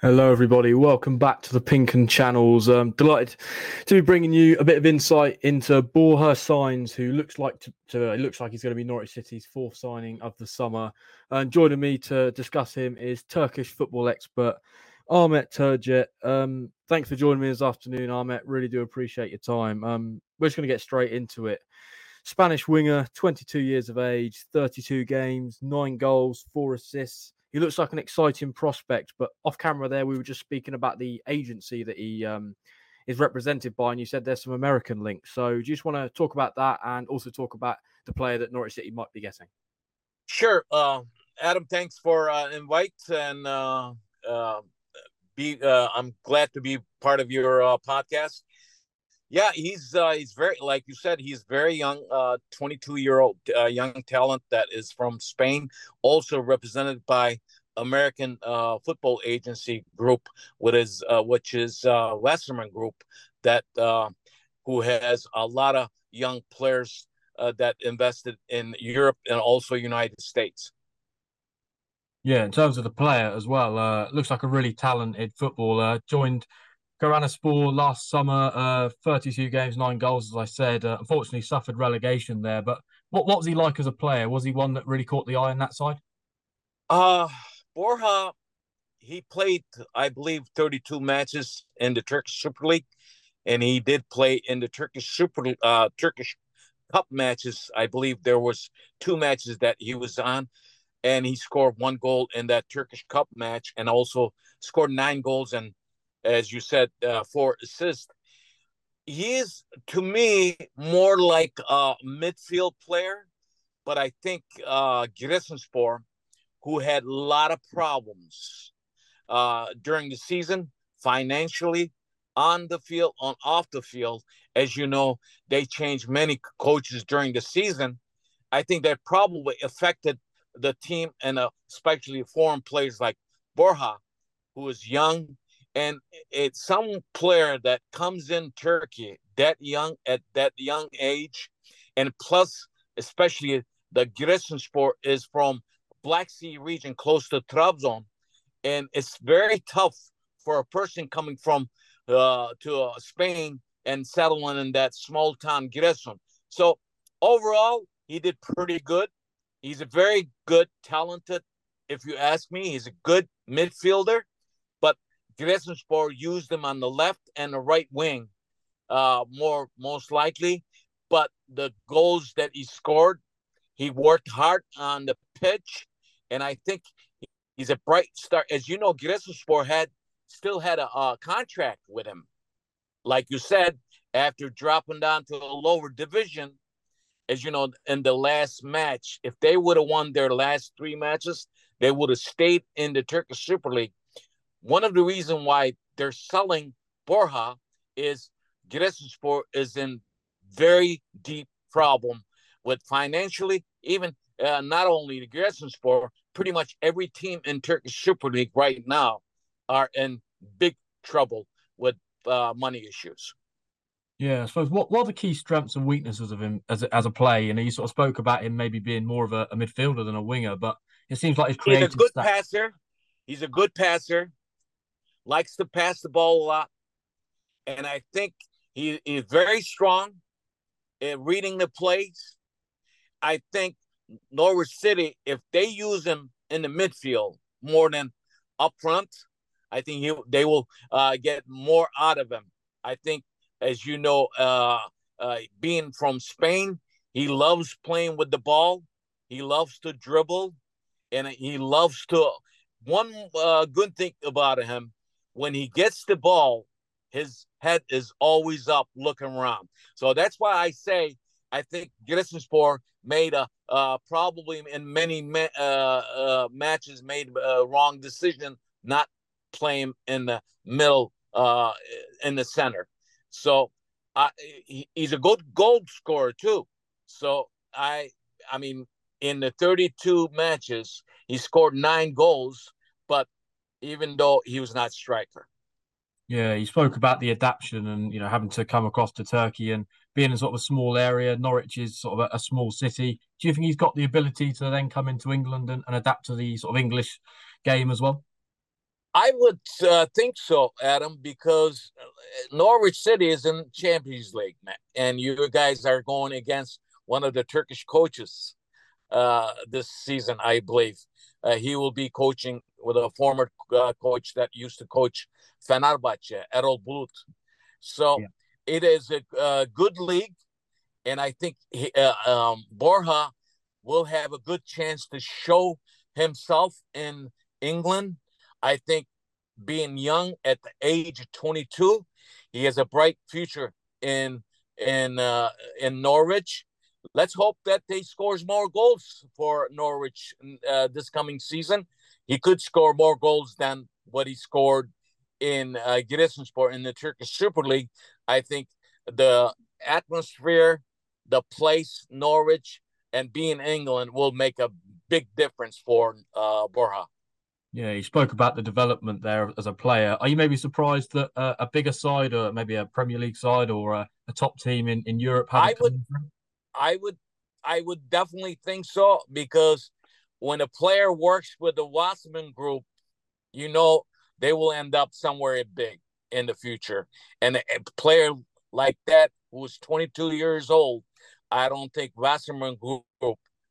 Hello, everybody. Welcome back to the Pink Un Channels. Um, delighted to be bringing you a bit of insight into Borja Sainz, who looks like to, to it looks like he's going to be Norwich City's fourth signing of the summer. And joining me to discuss him is Turkish football expert Ahmet Turgut. Um, thanks for joining me this afternoon, Ahmet. Really do appreciate your time. Um, we're just going to get straight into it. Spanish winger, 22 years of age, 32 games, nine goals, four assists he looks like an exciting prospect. But off camera, there we were just speaking about the agency that he um, is represented by, and you said there's some American links. So do you just want to talk about that and also talk about the player that Norwich City might be getting? Sure, uh, Adam. Thanks for uh, invite and uh, uh, be. Uh, I'm glad to be part of your uh, podcast. Yeah, he's uh, he's very like you said. He's very young, uh, 22 year old uh, young talent that is from Spain, also represented by American uh, Football Agency Group, which is uh, which is uh, Wasserman Group, that uh, who has a lot of young players uh, that invested in Europe and also United States. Yeah, in terms of the player as well, uh, looks like a really talented footballer. Joined Giresunspor last summer, uh, 32 games, nine goals, as I said. Uh, unfortunately, suffered relegation there. But what, what was he like as a player? Was he one that really caught the eye on that side? Uh, Borja, he played, I believe, 32 matches in the Turkish Super League, and he did play in the Turkish Super uh, Turkish Cup matches. I believe there was two matches that he was on, and he scored one goal in that Turkish Cup match, and also scored nine goals and as you said, uh, for assist. He's to me more like a midfield player, but I think uh, Giresunspor, who had a lot of problems uh, during the season financially, on the field, on off the field. As you know, they changed many coaches during the season. I think that probably affected the team and uh, especially foreign players like Borja, who is young, and it's some player that comes in Turkey that young at that young age, and plus, especially the Giresunspor is from Black Sea region close to Trabzon, and it's very tough for a person coming from uh, to uh, Spain and settling in that small town Giresun. So overall, he did pretty good. He's a very good, talented. If you ask me, he's a good midfielder Giresunspor used him on the left and the right wing, uh, more most likely. But the goals that he scored, he worked hard on the pitch, and I think he's a bright star. As you know, Giresunspor had still had a, a contract with him, like you said, after dropping down to a lower division. As you know, in the last match, if they would have won their last three matches, they would have stayed in the Turkish Super League one of the reasons why they're selling Borja is Giresunspor is in very deep problem with financially, even uh, not only the Giresunspor, pretty much every team in Turkish Super League right now are in big trouble with uh, money issues. Yeah, I suppose what, what are the key strengths and weaknesses of him as a, as a play? You know, you sort of spoke about him maybe being more of a, a midfielder than a winger, but it seems like his creative. He's a good passer. He's a good passer likes to pass the ball a lot. And I think he is very strong in reading the plays. I think Norwich City, if they use him in the midfield more than up front, I think he, they will uh, get more out of him. I think, as you know, uh, uh, being from Spain, he loves playing with the ball. He loves to dribble, and he loves to. One uh, good thing about him, when he gets the ball, his head is always up looking around. So that's why I say I think Giresunspor made a uh, probably in many ma- uh, uh, matches made a wrong decision not play him in the middle, uh, in the center. So he's a good goal scorer too. So I, I mean, in the 32 matches, he scored nine goals, but even though he was not striker. Yeah, he spoke about the adaptation and you know having to come across to Turkey and being in sort of a small area. Norwich is sort of a, a small city. Do you think he's got the ability to then come into England and, and adapt to the sort of English game as well? I would uh, think so, Adam, because uh, Norwich City is in Champions League, and you guys are going against one of the Turkish coaches uh, this season, I believe. Uh, he will be coaching with a former uh, coach that used to coach Fenerbahce, Erol Bulut. So yeah. it is a, a, good league, and I think he, uh, um, Borja will have a good chance to show himself in England. I think being young at the age of 22, he has a bright future in in uh, in Norwich. Let's hope that he scores more goals for Norwich uh, this coming season. He could score more goals than what he scored in uh, Giresunspor in the Turkish Super League. I think the atmosphere, the place, Norwich, and being England will make a big difference for uh, Borja. Yeah, you spoke about the development there as a player. Are you maybe surprised that uh, a bigger side, or maybe a Premier League side, or a, a top team in, in Europe? I would, I would, I would definitely think so because when a player works with the Wasserman Group, you know they will end up somewhere big in the future. And a, player like that who's 22 years old, I don't think Wasserman Group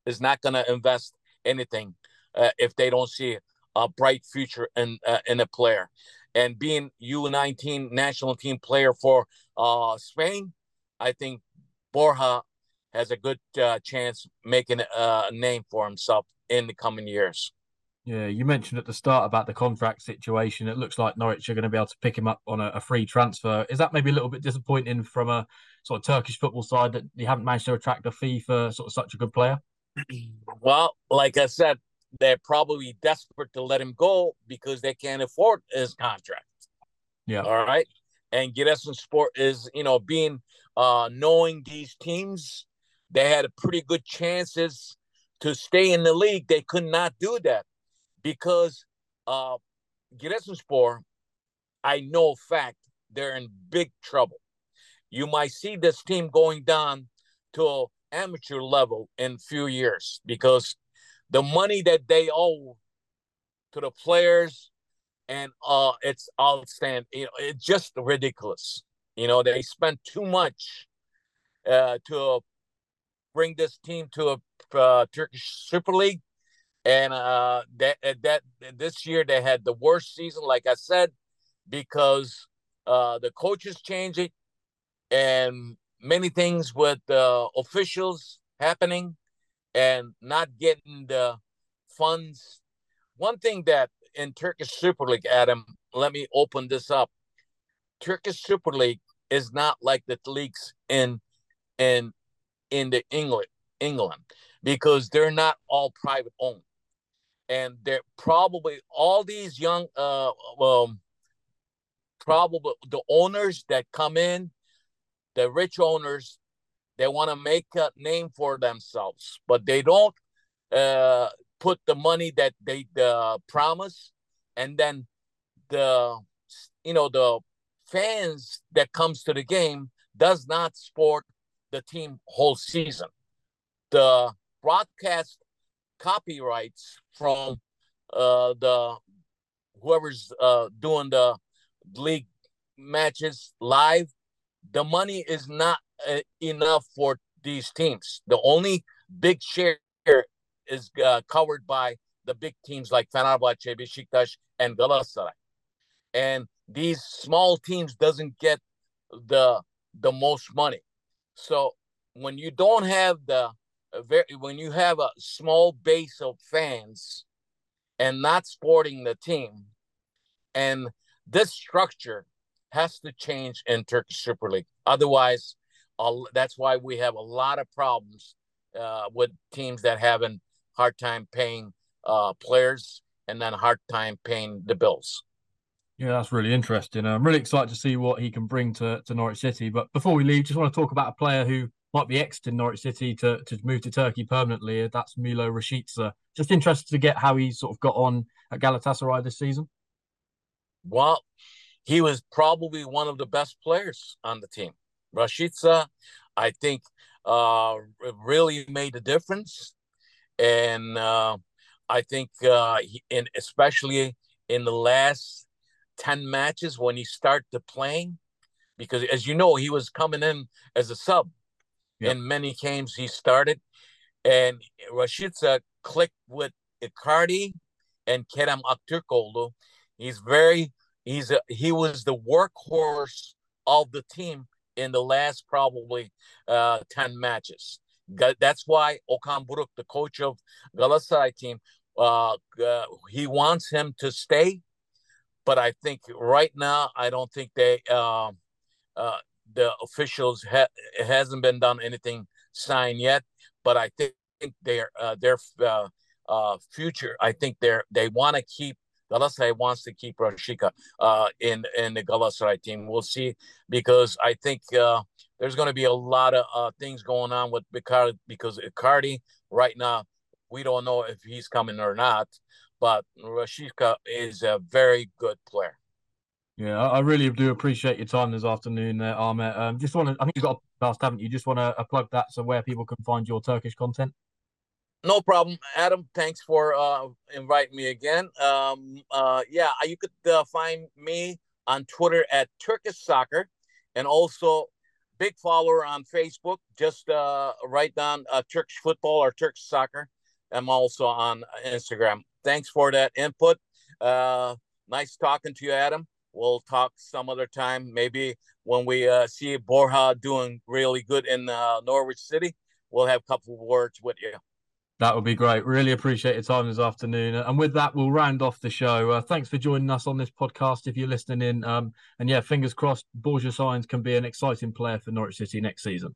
is not going to invest anything uh, if they don't see a bright future in uh, in a player. And being U19 national team player for uh, Spain, I think Borja has a good uh, chance making a name for himself in the coming years. Yeah, you mentioned at the start about the contract situation. It looks like Norwich are going to be able to pick him up on a, a, free transfer. Is that maybe a little bit disappointing from a sort of Turkish football side that you haven't managed to attract a fee for sort of such a good player? Well, like I said, they're probably desperate to let him go because they can't afford his contract. Yeah. All right. And Giresunspor is, you know, being uh knowing these teams, they had pretty good chances to stay in the league. They could not do that because uh Giresunspor, I know fact, they're in big trouble. You might see this team going down to amateur level in few years because the money that they owe to the players and uh it's outstanding you know it's just ridiculous you know they spent too much uh to bring this team to a uh, turkish super league and uh that that this year they had the worst season like i said because uh the coaches changed it and many things with uh, officials happening and not getting the funds. One thing that in Turkish Super League, Adam, let me open this up. Turkish Super League is not like the leagues in in in the England England because they're not all private owned, and they're probably all these young uh um probably the owners that come in, the rich owners they want to make a name for themselves, but they don't uh, put the money that they uh, promise, and then the you know the fans that comes to the game does not support the team whole season. The broadcast copyrights from uh, the whoever's uh, doing the league matches live, the money is not uh, enough for these teams. The only big share is uh, covered by the big teams like Fenerbahce, Besiktas, and Galatasaray. And these small teams doesn't get the the most money. So when you don't have the very when you have a small base of fans and not sporting the team, and this structure has to change in Turkish Super League. Otherwise, that's why we have a lot of problems uh, with teams that having hard time paying uh, players and then hard time paying the bills. Yeah, that's really interesting. I'm really excited to see what he can bring to, to Norwich City. But before we leave, just want to talk about a player who might be exiting Norwich City to, to move to Turkey permanently. That's Milot Rashica. Just interested to get how he sort of got on at Galatasaray this season. Well, he was probably one of the best players on the team. Rashica, I think, uh, really made a difference. And uh, I think, uh, he, and especially in the last 10 matches when he started playing because as you know he was coming in as a sub. Yep. in many games he started and Rashica clicked with Icardi and Kerem Aktürkoğlu. He's very he's a, he was the workhorse of the team in the last probably uh, 10 matches. That's why Okan Buruk the coach of Galatasaray team uh, uh, he wants him to stay but I think right now I don't think they uh, uh, the officials ha- hasn't been done anything signed yet. But I think their uh, their uh, uh, future. I think they're they want to keep Galatasaray wants to keep Rashica uh, in in the Galatasaray team. We'll see because I think there's going to be a lot of things going on with because Icardi right now we don't know if he's coming or not but Rashica is a very good player. Yeah, I really do appreciate your time this afternoon, uh, Ahmet. Um, just want to, I think you've got a podcast, haven't you? Just want to uh, plug that so where people can find your Turkish content. No problem, Adam. Thanks for uh, inviting me again. Um, uh, yeah, you could uh, find me on Twitter at Turkish Soccer, and also big follower on Facebook. Just uh, write down uh, Turkish football or Turkish soccer. I'm also on Instagram thanks for that input. Uh, nice talking to you, Adam. We'll talk some other time. Maybe when we uh, see Borja doing really good in uh, Norwich City, we'll have a couple of words with you. That would be great. Really appreciate your time this afternoon. And with that, we'll round off the show. Uh, thanks for joining us on this podcast. If you're listening in, um, and yeah, fingers crossed, Borja Sainz can be an exciting player for Norwich City next season.